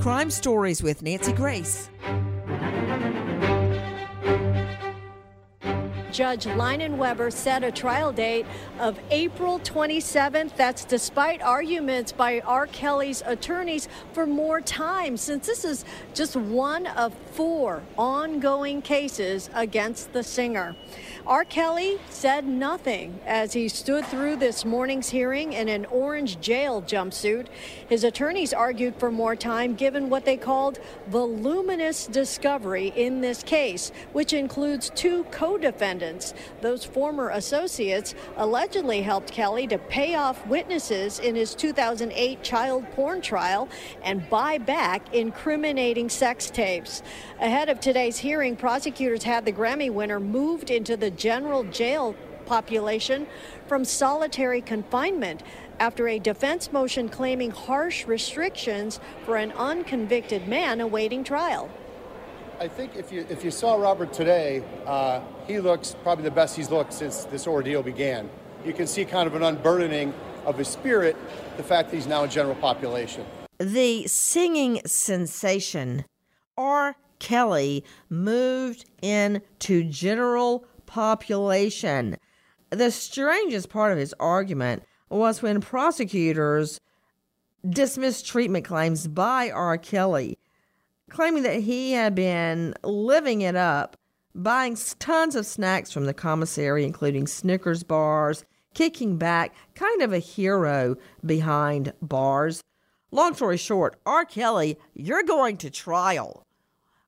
Crime Stories with Nancy Grace. Judge Leinenweber set a trial date of April 27th. That's despite arguments by R. Kelly's attorneys for more time, since this is just one of four ongoing cases against the singer. R. Kelly said nothing as he stood through this morning's hearing in an orange jail jumpsuit. His attorneys argued for more time given what they called voluminous discovery in this case, which includes two co defendants. Those former associates allegedly helped Kelly to pay off witnesses in his 2008 child porn trial and buy back incriminating sex tapes. Ahead of today's hearing, prosecutors had the Grammy winner moved into the general jail population from solitary confinement after a defense motion claiming harsh restrictions for an unconvicted man awaiting trial. I think if you if you saw Robert today, uh, he looks probably the best he's looked since this ordeal began. You can see kind of an unburdening of his spirit, the fact that he's now in general population. The singing sensation R. Kelly moved into general population. The strangest part of his argument was when prosecutors dismissed treatment claims by R. Kelly, claiming that he had been living it up, buying tons of snacks from the commissary, including Snickers bars, kicking back, kind of a hero behind bars. Long story short, R. Kelly, you're going to trial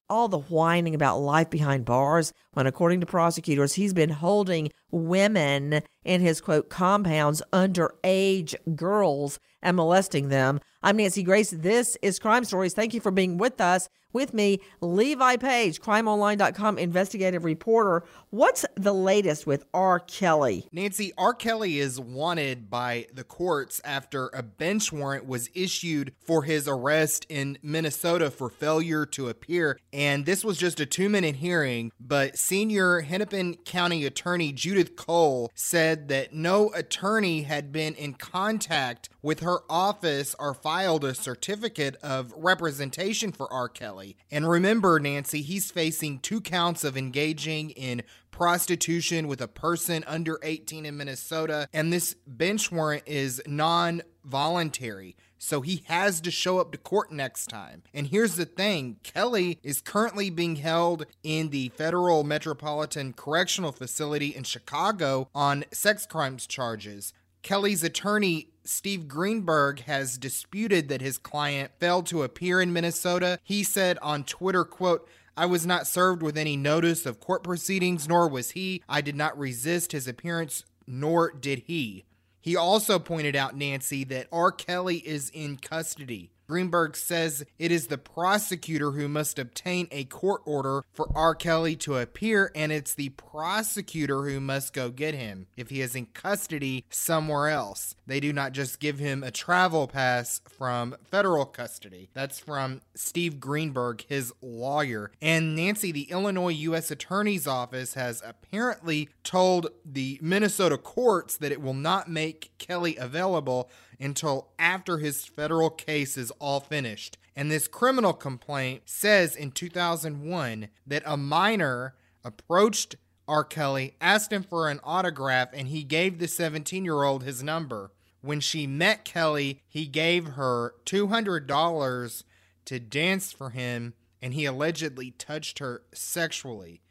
all the whining about life behind bars when, according to prosecutors, he's been holding women in his quote compounds, underage girls, and molesting them. I'm Nancy Grace. This is Crime Stories. Thank you for being with us. With me, Levi Page, crimeonline.com investigative reporter. What's the latest with R. Kelly? Nancy, R. Kelly is wanted by the courts after a bench warrant was issued for his arrest in Minnesota for failure to appear. And this was just a two minute hearing, but senior Hennepin County Attorney Judith Cole said that no attorney had been in contact with her office or filed a certificate of representation for R. Kelly. And remember, Nancy, he's facing two counts of engaging in prostitution with a person under 18 in Minnesota. And this bench warrant is non voluntary. So he has to show up to court next time. And here's the thing Kelly is currently being held in the Federal Metropolitan Correctional Facility in Chicago on sex crimes charges. Kelly's attorney Steve Greenberg has disputed that his client failed to appear in Minnesota. He said on Twitter, quote, I was not served with any notice of court proceedings, nor was he. I did not resist his appearance, nor did he. He also pointed out, Nancy, that R. Kelly is in custody. Greenberg says it is the prosecutor who must obtain a court order for R. Kelly to appear, and it's the prosecutor who must go get him if he is in custody somewhere else. They do not just give him a travel pass from federal custody. That's from Steve Greenberg, his lawyer. And Nancy, the Illinois U.S. Attorney's Office, has apparently told the Minnesota courts that it will not make Kelly available until after his federal case is all finished. And this criminal complaint says in 2001 that a minor approached R. Kelly, asked him for an autograph, and he gave the 17 year old his number. When she met Kelly, he gave her $200 to dance for him, and he allegedly touched her sexually.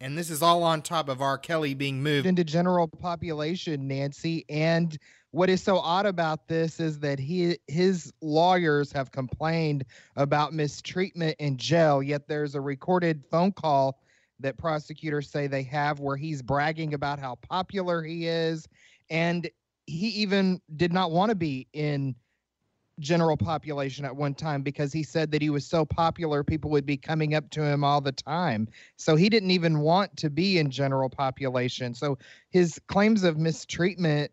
And this is all on top of R. Kelly being moved into general population, Nancy, and what is so odd about this is that he his lawyers have complained about mistreatment in jail yet there's a recorded phone call that prosecutors say they have where he's bragging about how popular he is and he even did not want to be in general population at one time because he said that he was so popular people would be coming up to him all the time. So he didn't even want to be in general population. So his claims of mistreatment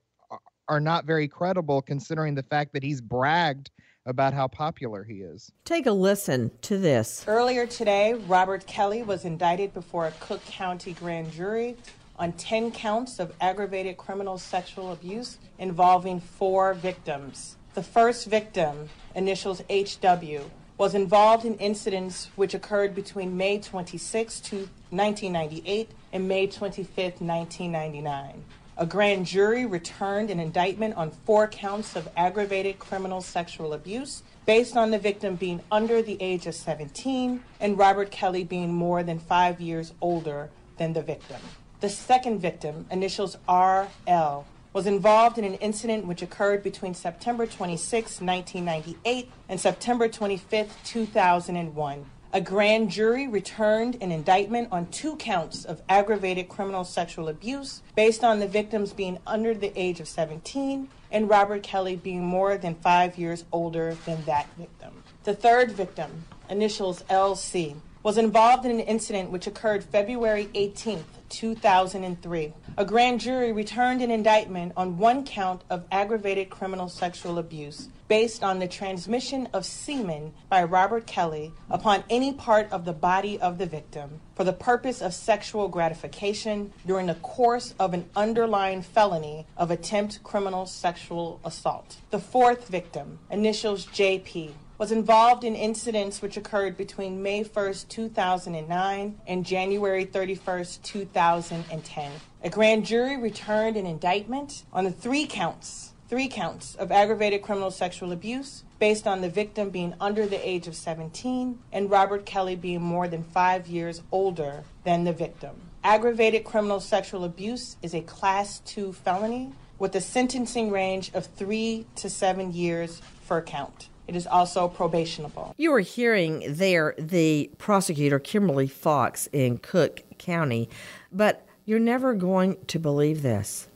are not very credible considering the fact that he's bragged about how popular he is. Take a listen to this. Earlier today, Robert Kelly was indicted before a Cook County grand jury on 10 counts of aggravated criminal sexual abuse involving four victims. The first victim, initials HW, was involved in incidents which occurred between May 26, 1998 and May 25, 1999. A grand jury returned an indictment on four counts of aggravated criminal sexual abuse based on the victim being under the age of 17 and Robert Kelly being more than five years older than the victim. The second victim, initials RL, was involved in an incident which occurred between September 26, 1998 and September 25, 2001 a grand jury returned an indictment on two counts of aggravated criminal sexual abuse based on the victims being under the age of 17 and Robert Kelly being more than five years older than that victim. The third victim, initials LC, was involved in an incident which occurred February 18, 2003. A grand jury returned an indictment on one count of aggravated criminal sexual abuse based on the transmission of semen by Robert Kelly upon any part of the body of the victim for the purpose of sexual gratification during the course of an underlying felony of attempt criminal sexual assault. The fourth victim, initials JP, was involved in incidents which occurred between May 1st, 2009 and January 31st, 2010. A grand jury returned an indictment on the three counts, three counts of aggravated criminal sexual abuse based on the victim being under the age of 17 and Robert Kelly being more than 5 years older than the victim. Aggravated criminal sexual abuse is a class 2 felony with a sentencing range of 3 to 7 years for count. It is also probationable. You are hearing there the prosecutor, Kimberly Foxx, in Cook County, but you're never going to believe this.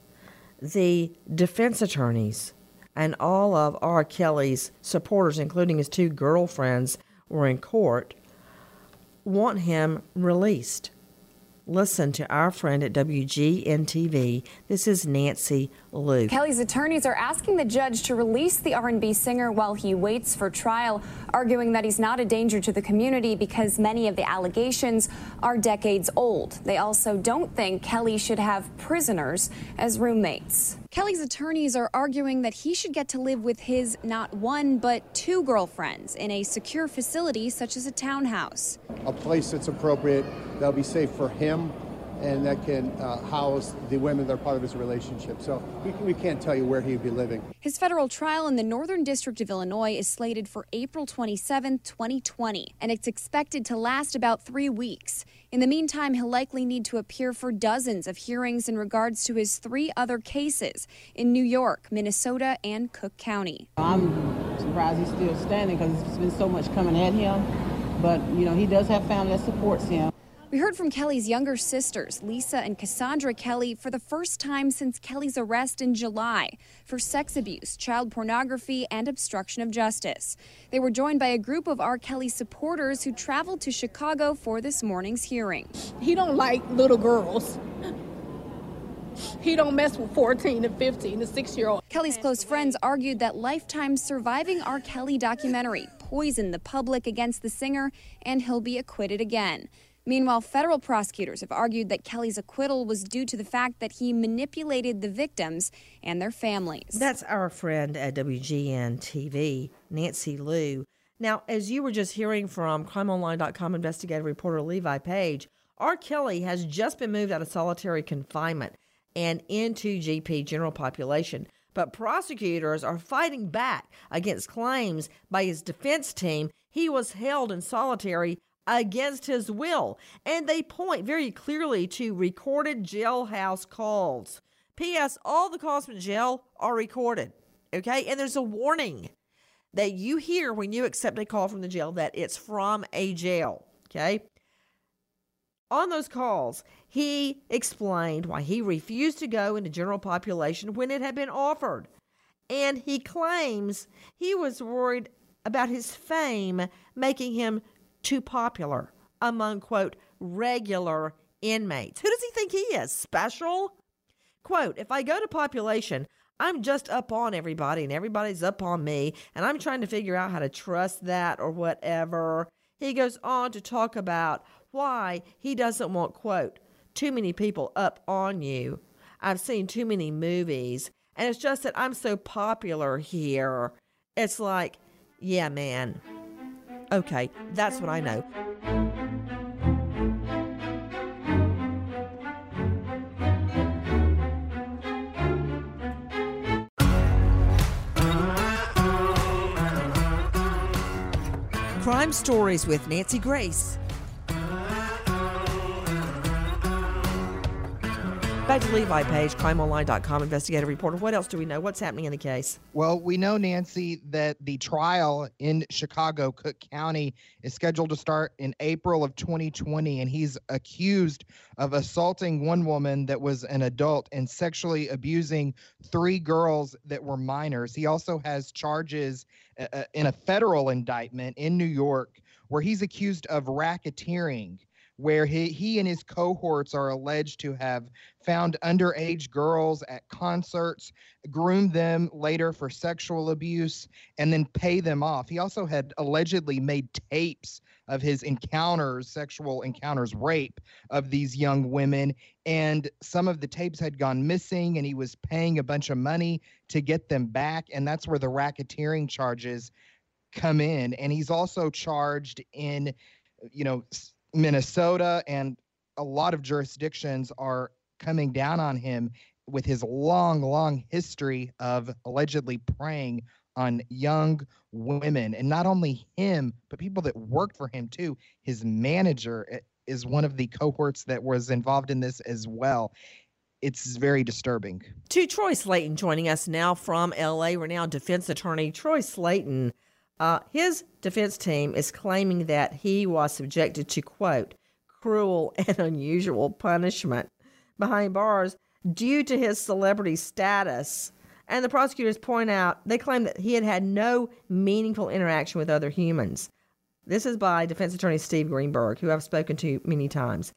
The defense attorneys and all of R. Kelly's supporters, including his two girlfriends, were in court, want him released listen to our friend at WGN-TV. This is Nancy Loo. Kelly's attorneys are asking the judge to release the R&B singer while he waits for trial, arguing that he's not a danger to the community because many of the allegations are decades old. They also don't think Kelly should have prisoners as roommates. Kelly's attorneys are arguing that he should get to live with his not one but two girlfriends in a secure facility such as a townhouse. A place that's appropriate, that'll be safe for him and that can uh, house the women that are part of his relationship. So we, we can't tell you where he'd be living. His federal trial in the Northern District of Illinois is slated for April 27, 2020, and it's expected to last about three weeks. In the meantime, he'll likely need to appear for dozens of hearings in regards to his three other cases in New York, Minnesota, and Cook County. I'm surprised he's still standing because there's been so much coming at him. But, you know, he does have family that supports him. We heard from Kelly's younger sisters, Lisa and Cassandra Kelly, for the first time since Kelly's arrest in July for sex abuse, child pornography, and obstruction of justice. They were joined by a group of R. Kelly supporters who traveled to Chicago for this morning's hearing. He don't like little girls. He don't mess with 14 and 15 and 6 year old. Kelly's close friends argued that Lifetime's Surviving R. Kelly documentary poisoned the public against the singer and he'll be acquitted again. Meanwhile, federal prosecutors have argued that Kelly's acquittal was due to the fact that he manipulated the victims and their families. That's our friend at WGN TV, Nancy Loo. Now, as you were just hearing from crimeonline.com investigative reporter Levi Page, R. Kelly has just been moved out of solitary confinement and into GP general population. But prosecutors are fighting back against claims by his defense team he was held in solitary against his will. And they point very clearly to recorded jailhouse calls. P.S. All the calls from jail are recorded. Okay. And there's a warning that you hear when you accept a call from the jail that it's from a jail. Okay. On those calls, he explained why he refused to go into general population when it had been offered. And he claims he was worried about his fame making him too popular among, quote, regular inmates. Who does he think he is? Special? Quote, if I go to population, I'm just up on everybody and everybody's up on me, and I'm trying to figure out how to trust that or whatever. He goes on to talk about why he doesn't want, quote, too many people up on you. I've seen too many movies, and it's just that I'm so popular here. It's like, yeah, man. Okay, that's what I know. Crime Stories with Nancy Grace. Back to Levi Page, crimeonline.com, investigative reporter. What else do we know? What's happening in the case? Well, we know, Nancy, that the trial in Chicago, Cook County, is scheduled to start in April of 2020, and he's accused of assaulting one woman that was an adult and sexually abusing three girls that were minors. He also has charges uh, uh in a federal indictment in New York where he's accused of racketeering where he, he and his cohorts are alleged to have found underage girls at concerts, groomed them later for sexual abuse, and then pay them off. He also had allegedly made tapes of his encounters, sexual encounters, rape of these young women. And some of the tapes had gone missing, and he was paying a bunch of money to get them back. And that's where the racketeering charges come in. And he's also charged in, you know, Minnesota and a lot of jurisdictions are coming down on him with his long, long history of allegedly preying on young women. And not only him, but people that worked for him too. His manager eh, is one of the cohorts that was involved in this as well. It's very disturbing. To Troy Slaten joining us now from LA, renowned defense attorney Troy Slaten uh, his defense team is claiming that he was subjected to, quote, cruel and unusual punishment behind bars due to his celebrity status. And the prosecutors point out they claim that he had had no meaningful interaction with other humans. This is by defense attorney Steve Greenberg, who I've spoken to many times.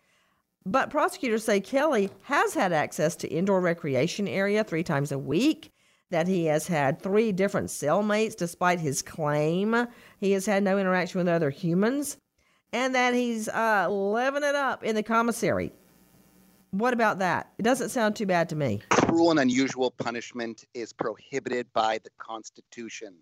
But prosecutors say Kelly has had access to indoor recreation area three times a week that he has had three different cellmates despite his claim he has had no interaction with other humans, and that he's uh, living it up in the commissary. What about that? It doesn't sound too bad to me. Cruel and unusual punishment is prohibited by the Constitution.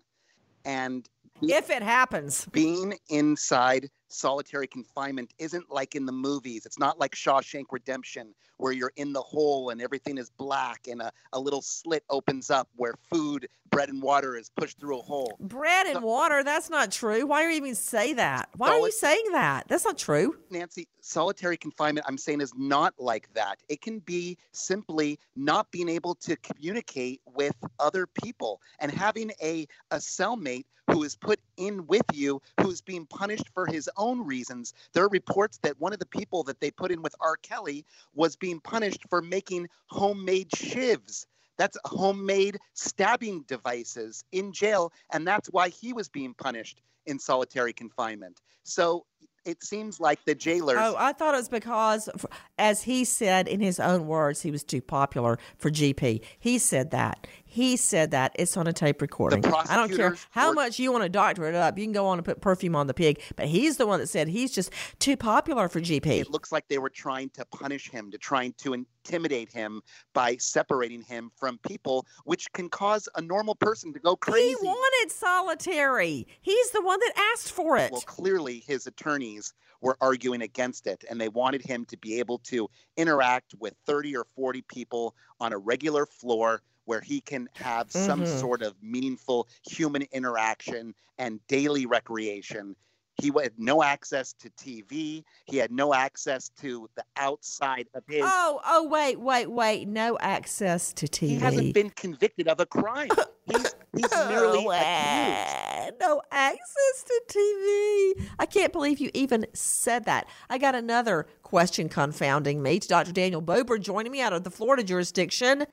And if it happens, being inside solitary confinement isn't like in the movies. It's not like Shawshank Redemption, where you're in the hole and everything is black and a, a little slit opens up where food, bread, and water is pushed through a hole. Bread and so, water? That's not true. Why are you even say that? Why are you saying that? That's not true. Nancy, solitary confinement, I'm saying, is not like that. It can be simply not being able to communicate with other people and having a, a cellmate who is put in with you who's being punished for his own reasons. There are reports that one of the people that they put in with R. Kelly was being punished for making homemade shivs. That's homemade stabbing devices in jail, and that's why he was being punished in solitary confinement. So it seems like the jailers. Oh, I thought it was because, as he said in his own words, he was too popular for GP. He said that. He said that. It's on a tape recording. I don't care how much you want to doctor it up. You can go on and put perfume on the pig, but he's the one that said he's just too popular for GP. It looks like they were trying to punish him, to trying to intimidate him by separating him from people, which can cause a normal person to go crazy. He wanted solitary. He's the one that asked for it. Well, clearly his attorneys were arguing against it, and they wanted him to be able to interact with 30 or 40 people on a regular floor where he can have mm-hmm. some sort of meaningful human interaction and daily recreation He had no access to TV. He had no access to the outside of his. Oh, oh, wait, wait, wait. No access to TV. He hasn't been convicted of a crime. He's, he's merely Oh, accused. eh, no access to TV. I can't believe you even said that. I got another question confounding me. It's Dr. Daniel Bober joining me out of the Florida jurisdiction,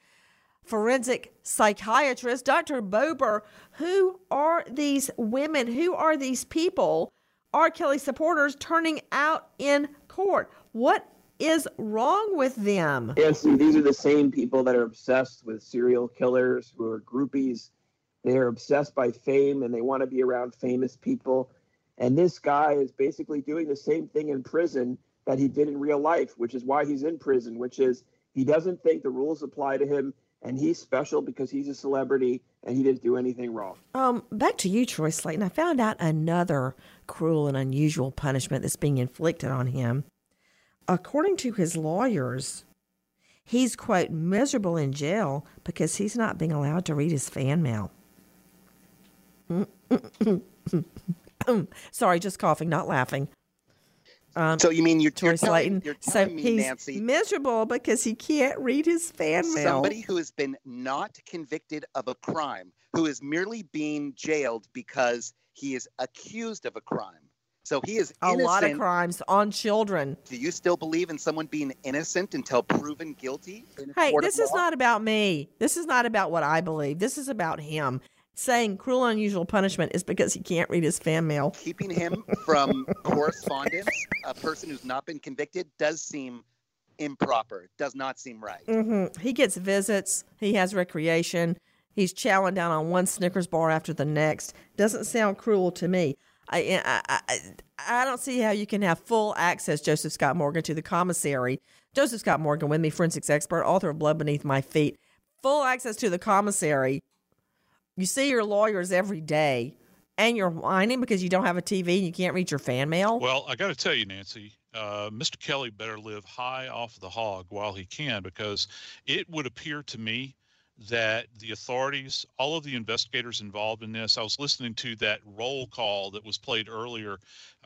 forensic psychiatrist. Dr. Bober, who are these women? Who are these people? R. Kelly supporters turning out in court. What is wrong with them? Nancy, these are the same people that are obsessed with serial killers who are groupies. They are obsessed by fame and they want to be around famous people. And this guy is basically doing the same thing in prison that he did in real life, which is why he's in prison, which is he doesn't think the rules apply to him and he's special because he's a celebrity and he didn't do anything wrong. Um, back to you, Troy Slaten. I found out another cruel and unusual punishment that's being inflicted on him. According to his lawyers, he's, quote, miserable in jail because he's not being allowed to read his fan mail. Sorry, just coughing, not laughing. Um, So you mean you're, telling, Slaten. you're so me, he's Nancy, miserable because he can't read his fan mail. somebody who has been not convicted of a crime, who is merely being jailed because he is accused of a crime. So he is a innocent. lot of crimes on children. Do you still believe in someone being innocent until proven guilty? Hey, this is not about me. This is not about what I believe. This is about him. Saying cruel and unusual punishment is because he can't read his fan mail. keeping him from correspondence. A person who's not been convicted does seem improper. Does not seem right. hmm He gets visits. He has recreation. He's chowing down on one Snickers bar after the next. Doesn't sound cruel to me. I, I, I, I don't see how you can have full access, Joseph Scott Morgan, to the commissary. Joseph Scott Morgan, with me, forensics expert, author of Blood Beneath My Feet. Full access to the commissary. You see your lawyers every day, and you're whining because you don't have a TV and you can't read your fan mail. Well, I got to tell you, Nancy, uh, Mr. Kelly better live high off the hog while he can, because it would appear to me that the authorities, all of the investigators involved in this, I was listening to that roll call that was played earlier,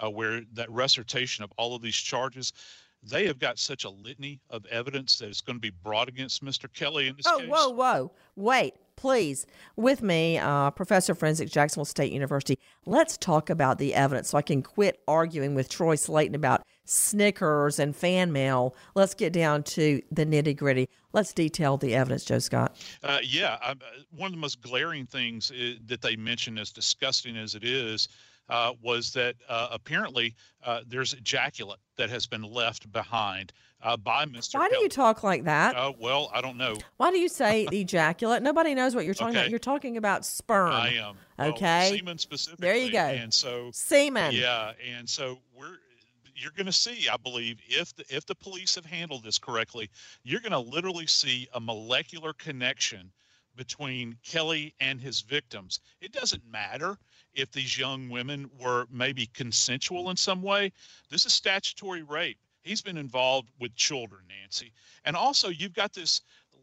uh, where that recitation of all of these charges. They have got such a litany of evidence that is going to be brought against Mr. Kelly in this Oh, case. whoa, whoa. Wait, please. With me, uh, Professor of Forensics, Jacksonville State University. Let's talk about the evidence so I can quit arguing with Troy Slaten about Snickers and fan mail. Let's get down to the nitty gritty. Let's detail the evidence, Joe Scott. Uh, yeah, I, uh, one of the most glaring things i that they mentioned, as disgusting as it is, uh, was that uh, apparently uh, there's ejaculate that has been left behind uh, by Mr. Why do Kelly. you talk like that? Uh, well, I don't know. Why do you say ejaculate? Nobody knows what you're talking about. You're talking about sperm. I am. Well, Okay. semen specifically. There you go. And so Semen. Yeah, and so we're you're going to see, I believe, if the if the police have handled this correctly, you're going to literally see a molecular connection between Kelly and his victims. It doesn't matter if these young women were maybe consensual in some way. This is statutory rape. He's been involved with children, Nancy. And also, you've got this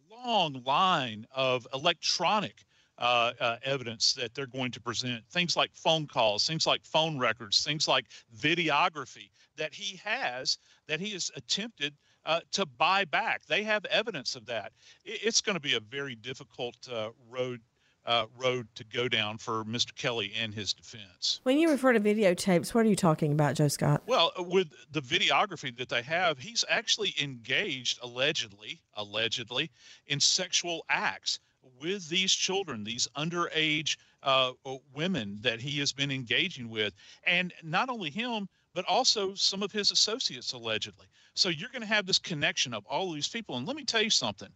long line of electronic uh, uh, evidence that they're going to present. Things like phone calls, things like phone records, things like videography that he has that he has attempted uh, to buy back. They have evidence of that. It's going to be a very difficult uh, road uh, road to go down for Mr. Kelly and his defense. When you refer to videotapes, what are you talking about, Joe Scott? Well, uh, with the videography that they have, he's actually engaged allegedly, allegedly, in sexual acts with these children, these underage uh, uh, women that he has been engaging with, and not only him, but also some of his associates allegedly. So you're going to have this connection of all these people, and let me tell you something.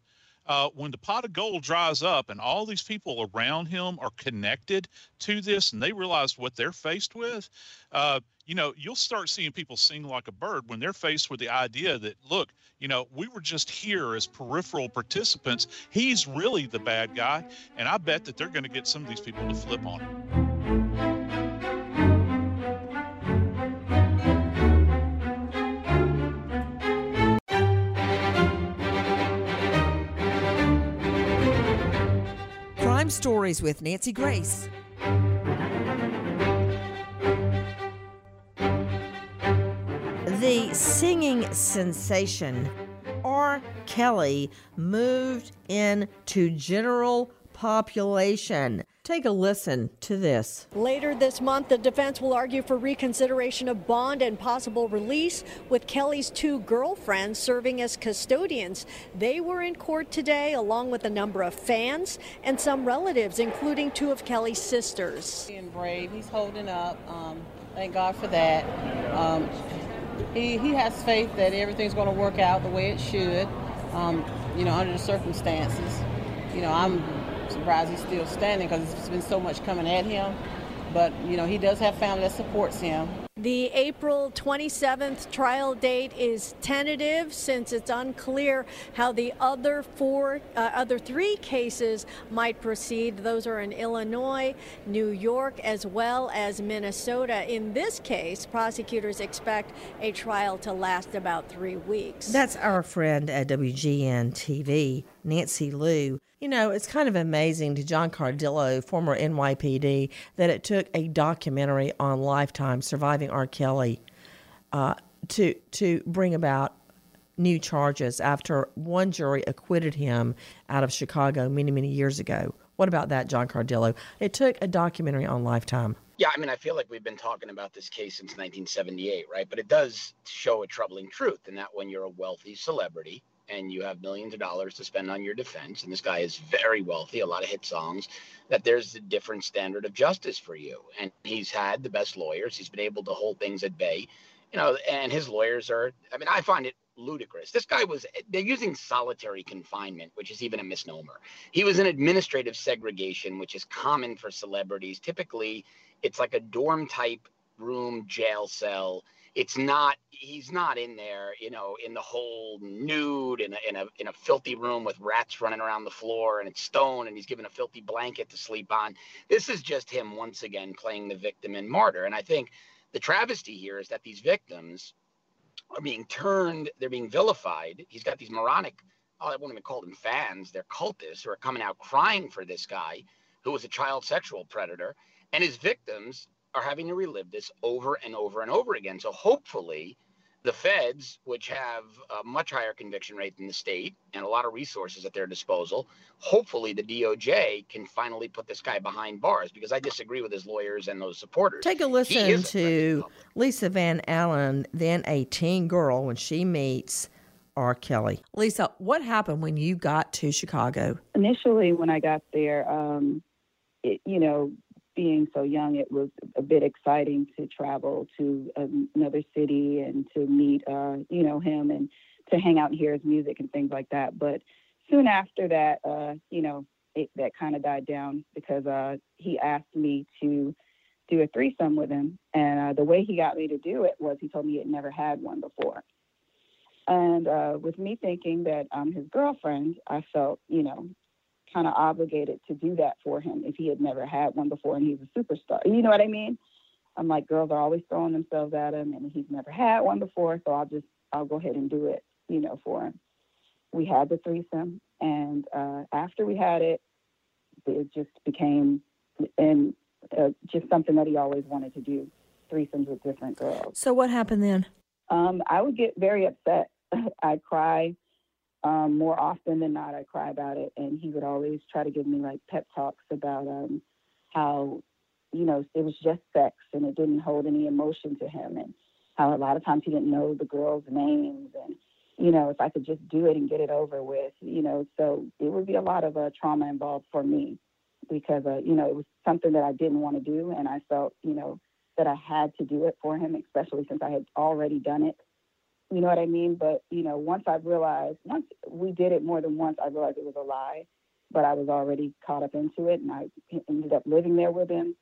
Uh, when the pot of gold dries up and all these people around him are connected to this and they realize what they're faced with, uh, you know, you'll start seeing people sing like a bird when they're faced with the idea that, look, you know, we were just here as peripheral participants. He's really the bad guy. And I bet that they're going to get some of these people to flip on him. Stories with Nancy Grace. The singing sensation R. Kelly moved into general population. Take a listen to this. Later this month, the defense will argue for reconsideration of bond and possible release, with Kelly's two girlfriends serving as custodians. They were in court today, along with a number of fans and some relatives, including two of Kelly's sisters. Being brave, he's holding up. Um, thank God for that. Um, he, he has faith that everything's going to work out the way it should, um, you know, under the circumstances. You know, I'm surprised he's still standing because there's been so much coming at him. But, you know, he does have family that supports him. The April 27th trial date is tentative since it's unclear how the other four, uh, other three cases might proceed. Those are in Illinois, New York, as well as Minnesota. In this case, prosecutors expect a trial to last about three weeks. That's our friend at WGN TV, Nancy Loo. You know, it's kind of amazing to John Cardillo, former NYPD, that it took a documentary on Lifetime surviving R. Kelly uh, to to bring about new charges after one jury acquitted him out of Chicago many many years ago. What about that, John Cardillo? It took a documentary on Lifetime. Yeah, I mean, I feel like we've been talking about this case since 1978, right? But it does show a troubling truth in that when you're a wealthy celebrity and you have millions of dollars to spend on your defense, and this guy is very wealthy, a lot of hit songs, that there's a different standard of justice for you. And he's had the best lawyers. He's been able to hold things at bay, you know, and his lawyers are, I mean, I find it ludicrous. This guy was, they're using solitary confinement, which is even a misnomer. He was in administrative segregation, which is common for celebrities. Typically, it's like a dorm type room jail cell it's not he's not in there you know in the hole nude in a, in a in a filthy room with rats running around the floor and it's stone and he's given a filthy blanket to sleep on. This is just him once again playing the victim and martyr. And i think the travesty here is that these victims are being turned they're being vilified. He's got these moronic oh, i won't even call them fans. They're cultists who are coming out crying for this guy who was a child sexual predator. And his victims are having to relive this over and over and over again. So hopefully, the feds, which have a much higher conviction rate than the state and a lot of resources at their disposal, hopefully the DOJ can finally put this guy behind bars because I disagree with his lawyers and those supporters. Take a listen to Lisa Van Allen, then a teen girl, when she meets R. Kelly. Lisa, what happened when you got to Chicago? Initially, when I got there, um, it, you know, being so young, it was a bit exciting to travel to another city and to meet, uh, you know, him and to hang out and hear his music and things like that. But soon after that, uh, you know, it, that kind of died down because uh, he asked me to do a threesome with him. And uh, the way he got me to do it was he told me he had never had one before. And uh, with me thinking that I'm his girlfriend, I felt, you know, kind of obligated to do that for him if he had never had one before and he's a superstar. You know what I mean? I'm like, girls are always throwing themselves at him and he's never had one before, so I'll just I'll go ahead and do it, you know, for him. We had the threesome and uh, after we had it, it just became and uh, just something that he always wanted to do, threesomes with different girls. So what happened then? Um, I would get very upset. I'd cry um, more often than not, I cry about it, and he would always try to give me like pep talks about um, how, you know, it was just sex and it didn't hold any emotion to him, and how a lot of times he didn't know the girls' names, and you know, if I could just do it and get it over with, you know, so it would be a lot of uh, trauma involved for me because, uh, you know, it was something that I didn't want to do, and I felt, you know, that I had to do it for him, especially since I had already done it you know what I mean? But, you know, once I realized, once we did it more than once, I realized it was a lie. But I was already caught up into it and I ended up living there with him.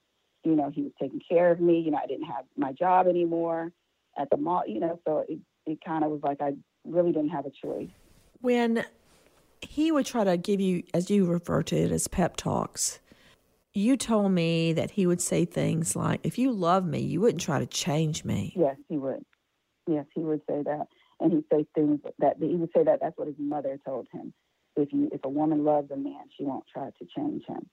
You know, he was taking care of me. You know, I didn't have my job anymore at the mall, you know, so it, it kind of was like I really didn't have a choice. When he would try to give you, as you refer to it, as pep talks, you told me that he would say things like, if you love me, you wouldn't try to change me. Yes, he would. Yes, he would say that, and he'd say things that he would say that that's what his mother told him. If you if a woman loves a man, she won't try to change him.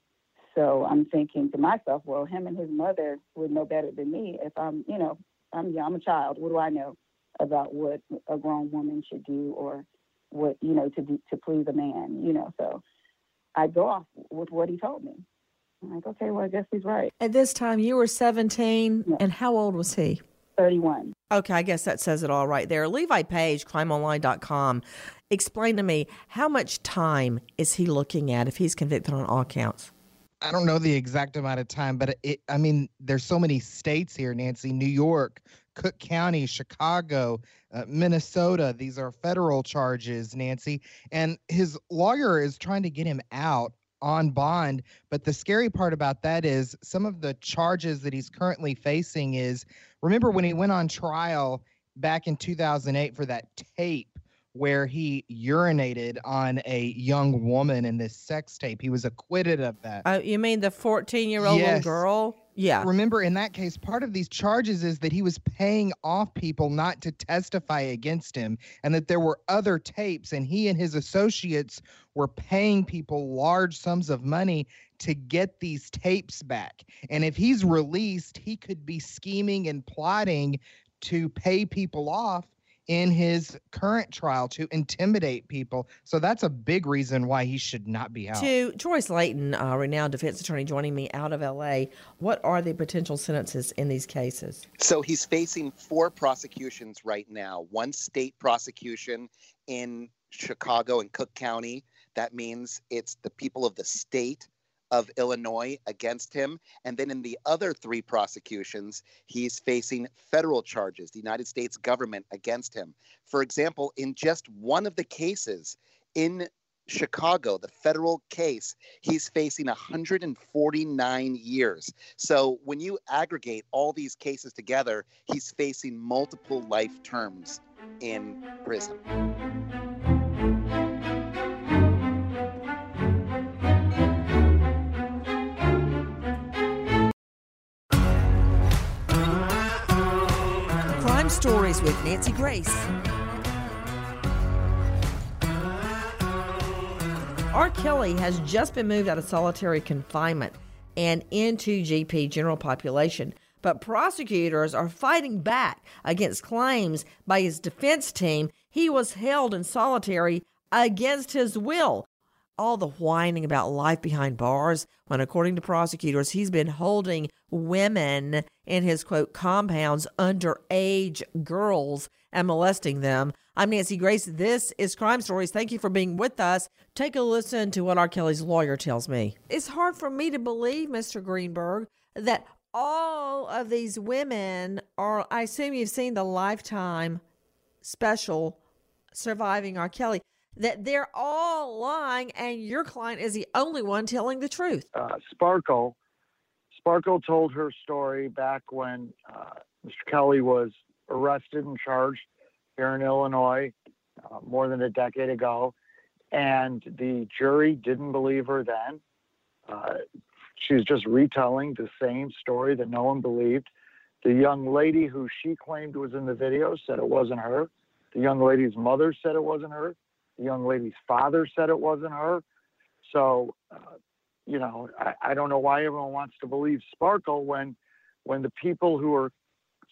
So I'm thinking to myself, well, him and his mother would know better than me. If I'm, you know, I'm young, I'm a child. What do I know? about what a grown woman should do or what you know to do to please a man. You know, so I go off with what he told me. I'm like, okay, well, I guess he's right. At this time, you were 17, and how old was he? 31. Okay, I guess that says it all right there. Levi Page, crimeonline.com. Explain to me, how much time is he looking at if he's convicted on all counts? I don't know the exact amount of time, but it, I mean, there's so many states here, Nancy. New York, Cook County, Chicago, uh, Minnesota. These are federal charges, Nancy. And his lawyer is trying to get him out on bond. But the scary part about that is some of the charges that he's currently facing is remember when he went on trial back in 2008 for that tape where he urinated on a young woman in this sex tape. He was acquitted of that. Uh, you mean the 14 year old Yes. girl? Yeah. Remember, in that case, part of these charges is that he was paying off people not to testify against him, and that there were other tapes, and he and his associates were paying people large sums of money to get these tapes back. And if he's released, he could be scheming and plotting to pay people off in his current trial to intimidate people. So that's a big reason why he should not be out. To Troy Slaten, uh, renowned defense attorney joining me out of LA, what are the potential sentences in these cases? So he's facing four prosecutions right now. One state prosecution in Chicago and Cook County. That means it's the people of the state of Illinois against him. And then in the other three prosecutions, he's facing federal charges, the United States government against him. For example, in just one of the cases in Chicago, the federal case, he's facing 149 years. So when you aggregate all these cases together, he's facing multiple life terms in prison. Stories with Nancy Grace. R. Kelly has just been moved out of solitary confinement and into GP general population, but prosecutors are fighting back against claims by his defense team he was held in solitary against his will. All the whining about life behind bars when, according to prosecutors, he's been holding women in his quote compounds, underage girls, and molesting them. I'm Nancy Grace. This is Crime Stories. Thank you for being with us. Take a listen to what R. Kelly's lawyer tells me. It's hard for me to believe, Mr. Greenberg, that all of these women are, I assume you've seen the Lifetime special Surviving R. Kelly, that they're all lying and your client is the only one telling the truth. uh, Sparkle. Sparkle told her story back when uh, Mr. Kelly was arrested and charged here in Illinois uh, more than a decade ago, and the jury didn't believe her then. Uh, she's just retelling the same story that no one believed. The young lady who she claimed was in the video said it wasn't her. The young lady's mother said it wasn't her. The young lady's father said it wasn't her. So, uh, you know, I, I don't know why everyone wants to believe Sparkle when, when the people who are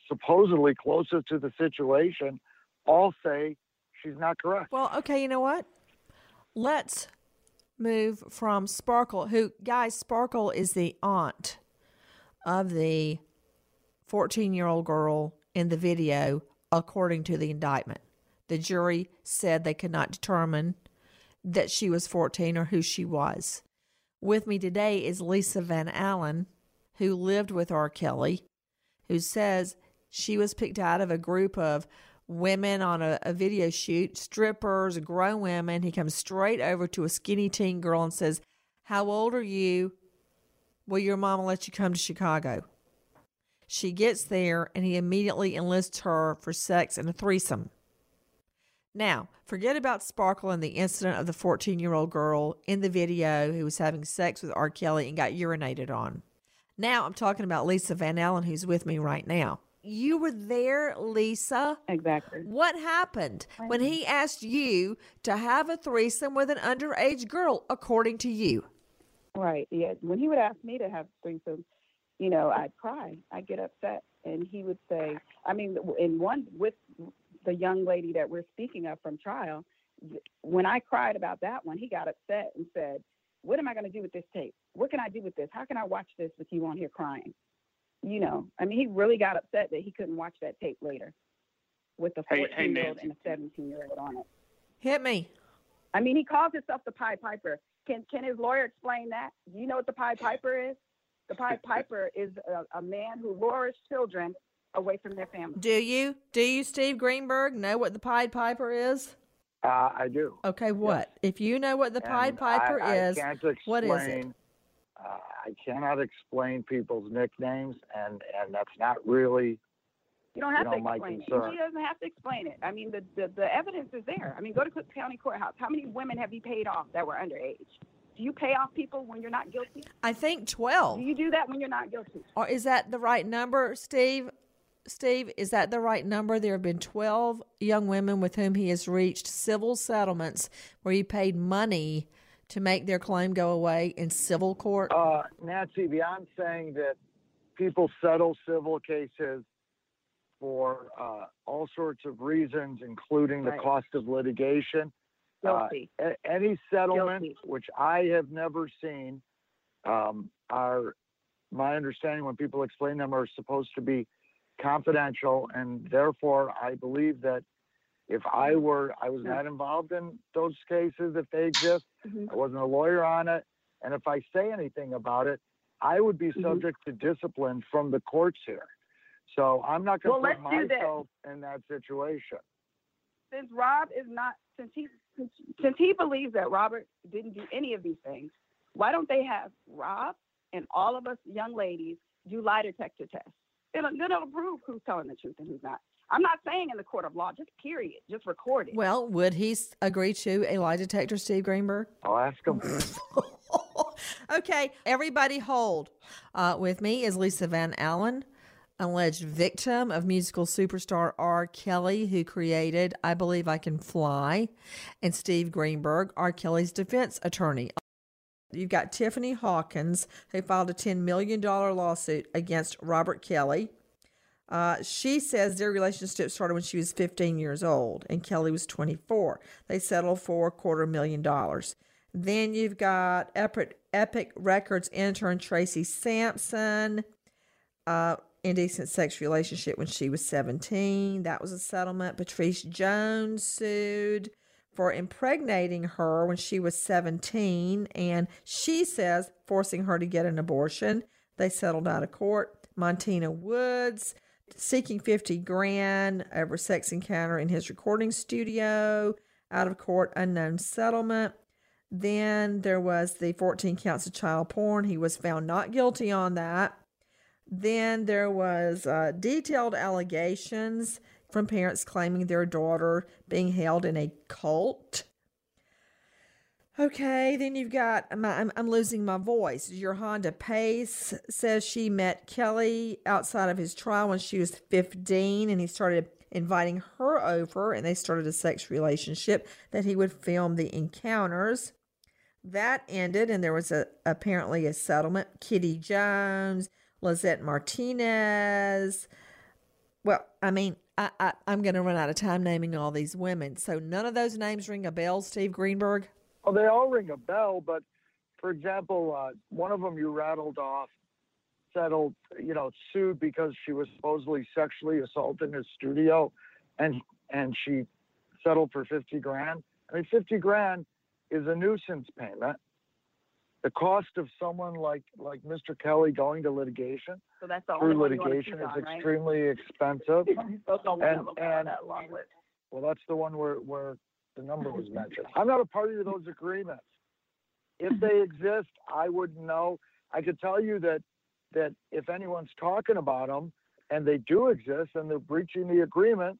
supposedly closest to the situation all say she's not correct. Well, okay, you know what? Let's move from Sparkle, who, guys, Sparkle is the aunt of the 14 year old girl in the video, according to the indictment. The jury said they could not determine that she was 14 or who she was. With me today is Lisa Van Allen, who lived with R. Kelly, who says she was picked out of a group of women on a, a video shoot, strippers, grown women. He comes straight over to a skinny teen girl and says, How old are you? Will your mama let you come to Chicago? She gets there and he immediately enlists her for sex and a threesome. Now, forget about Sparkle and the incident of the 14 year old girl in the video who was having sex with R. Kelly and got urinated on. Now I'm talking about Lisa Van Allen, who's with me right now. You were there, Lisa. Exactly. What happened when he asked you to have a threesome with an underage girl, according to you? Right. Yeah. When he would ask me to have threesome, you know, I'd cry. I'd get upset, and he would say, I mean, in one with the young lady that we're speaking of from trial, when I cried about that one, he got upset and said, "What am I going to do with this tape? What can I do with this? How can I watch this with you on here crying?" You know, I mean, he really got upset that he couldn't watch that tape later with a Hey- 14 hey, year old Nancy. and a 17 year old on it. Hit me. I mean, he calls himself the Pied Piper. Can can his lawyer explain that? Do you know what the Pied Piper is? The Pied Piper is a, a man who lures children away from their family. Do you? Do you, Steve Greenberg, know what the Pied Piper is? Uh, I do. Okay, what? If you know what the Pied Piper I, I is, can't explain, what is it? Uh, I cannot explain people's nicknames, and and that's not really. You don't have you know, to my explain it. concern. He doesn't have to explain it. I mean, the, the, the evidence is there. I mean, go to Cook County Courthouse. How many women have you paid off that were underage? Do you pay off people when you're not guilty? I think 12. Do you do that when you're not guilty? Or is that the right number, Steve? Steve, is that the right number? There have been 12 young women with whom he has reached civil settlements where he paid money to make their claim go away in civil court. Uh, Nancy, beyond saying that people settle civil cases for uh, all sorts of reasons, including the cost of litigation, Guilty. Uh, a- any settlement Guilty. which I have never seen um, are, my understanding when people explain them, are supposed to be confidential, and therefore I believe that if I were, I was not involved in those cases if they exist. Mhm. I wasn't a lawyer on it, and if I say anything about it, I would be Mhm. subject to discipline from the courts here. So I'm not going to let's put myself in that situation. since Rob is not since he since, since he believes that Robert didn't do any of these things, why don't they have Rob and all of us young ladies do lie detector tests? It'll, then it'll prove who's telling the truth and who's not. I'm not saying in the court of law, just period, just record it. Well, would he agree to a lie detector, Steve Greenberg? I'll ask him. Okay, everybody hold. Uh, with me is Lisa Van Allen, alleged victim of musical superstar R. Kelly, who created I Believe I Can Fly, and Steve Greenberg, R. Kelly's defense attorney. You've got Tiffany Hawkins, who filed a $10 million lawsuit against Robert Kelly. Uh, she says their relationship started when she was 15 years old and Kelly was 24. They settled for a quarter million dollars. Then you've got Epic, Epic Records intern Tracy Sampson, uh, indecent sex relationship when she was 17. That was a settlement. Patrice Jones sued for impregnating her when she was 17, and she says forcing her to get an abortion. They settled out of court. Montina Woods seeking 50 grand over sex encounter in his recording studio. Out of court, unknown settlement. Then there was the 14 counts of child porn. He was found not guilty on that. Then there was uh, detailed allegations from parents claiming their daughter being held in a cult. Okay, then you've got I'm, I'm, I'm losing my voice. Jerhonda Pace says she met Kelly outside of his trial when she was 15, and he started inviting her over, and they started a sex relationship that he would film the encounters. That ended, and there was a apparently a settlement. Kitti Jones, Lizette Martinez. Well, I mean, I, I I'm going to run out of time naming all these women. So none of those names ring a bell, Steve Greenberg. Well, they all ring a bell, but for example, uh, one of them you rattled off settled, you know, sued because she was supposedly sexually assaulted in his studio, and and she settled for fifty grand. I mean, fifty grand is a nuisance payment. The cost of someone like like Mr. Kelly going to litigation So that's the through litigation is on, right? extremely expensive. That's the only and, one I have and well, that's the one where, where the number was mentioned. I'm not a party to those agreements. If they exist, I wouldn't know. I could tell you that that if anyone's talking about them and they do exist and they're breaching the agreement,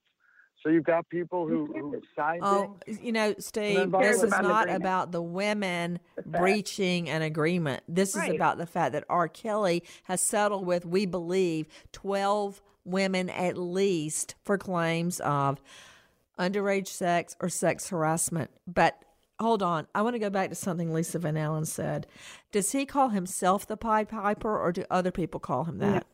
so you've got people who, who signed Oh, things. you know, Steve, this is not about the women breaching an agreement. This is about the fact that R. Kelly has settled with, we believe, 12 women at least for claims of underage sex or sex harassment. But hold on, I want to go back to something Lisa Van Allen said. Does he call himself the Pied Piper or do other people call him that?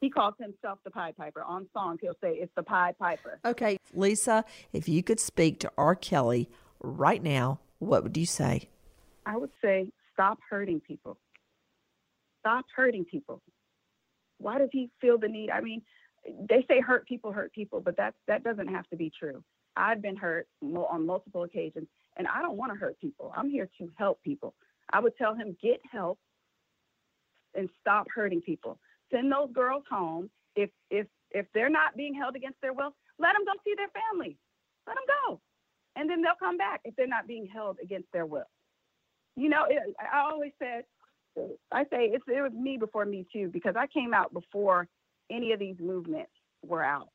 He calls himself the Pied Piper. On songs, he'll say it's the Pied Piper. Okay, Lisa, if you could speak to R. Kelly right now, what would you say? I would say stop hurting people. Stop hurting people. Why does he feel the need? I mean, they say hurt people hurt people, but that that doesn't have to be true. I've been hurt on multiple occasions, and I don't want to hurt people. I'm here to help people. I would tell him get help and stop hurting people. Send those girls home. If if if they're not being held against their will, let them go see their family. Let them go, and then they'll come back if they're not being held against their will. You know, it, I always said, I say it's, it was me before me too because I came out before any of these movements were out.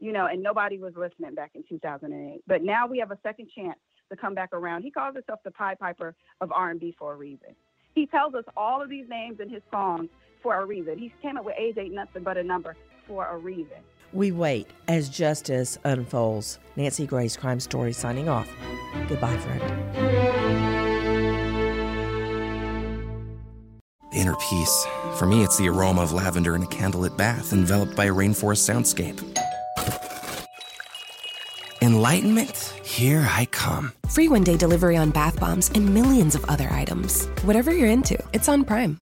You know, and nobody was listening back in 2008. But now we have a second chance to come back around. He calls himself the Pied Piper of R&B for a reason. He tells us all of these names in his songs for a reason. He came up with age ain't nothing but a number for a reason. We wait as justice unfolds. Nancy Grace Crime Story signing off. Goodbye, friend. Inner peace. For me, it's the aroma of lavender in a candlelit bath enveloped by a rainforest soundscape. Enlightenment? Here I come. Free one day delivery on bath bombs and millions of other items. Whatever you're into, it's on Prime.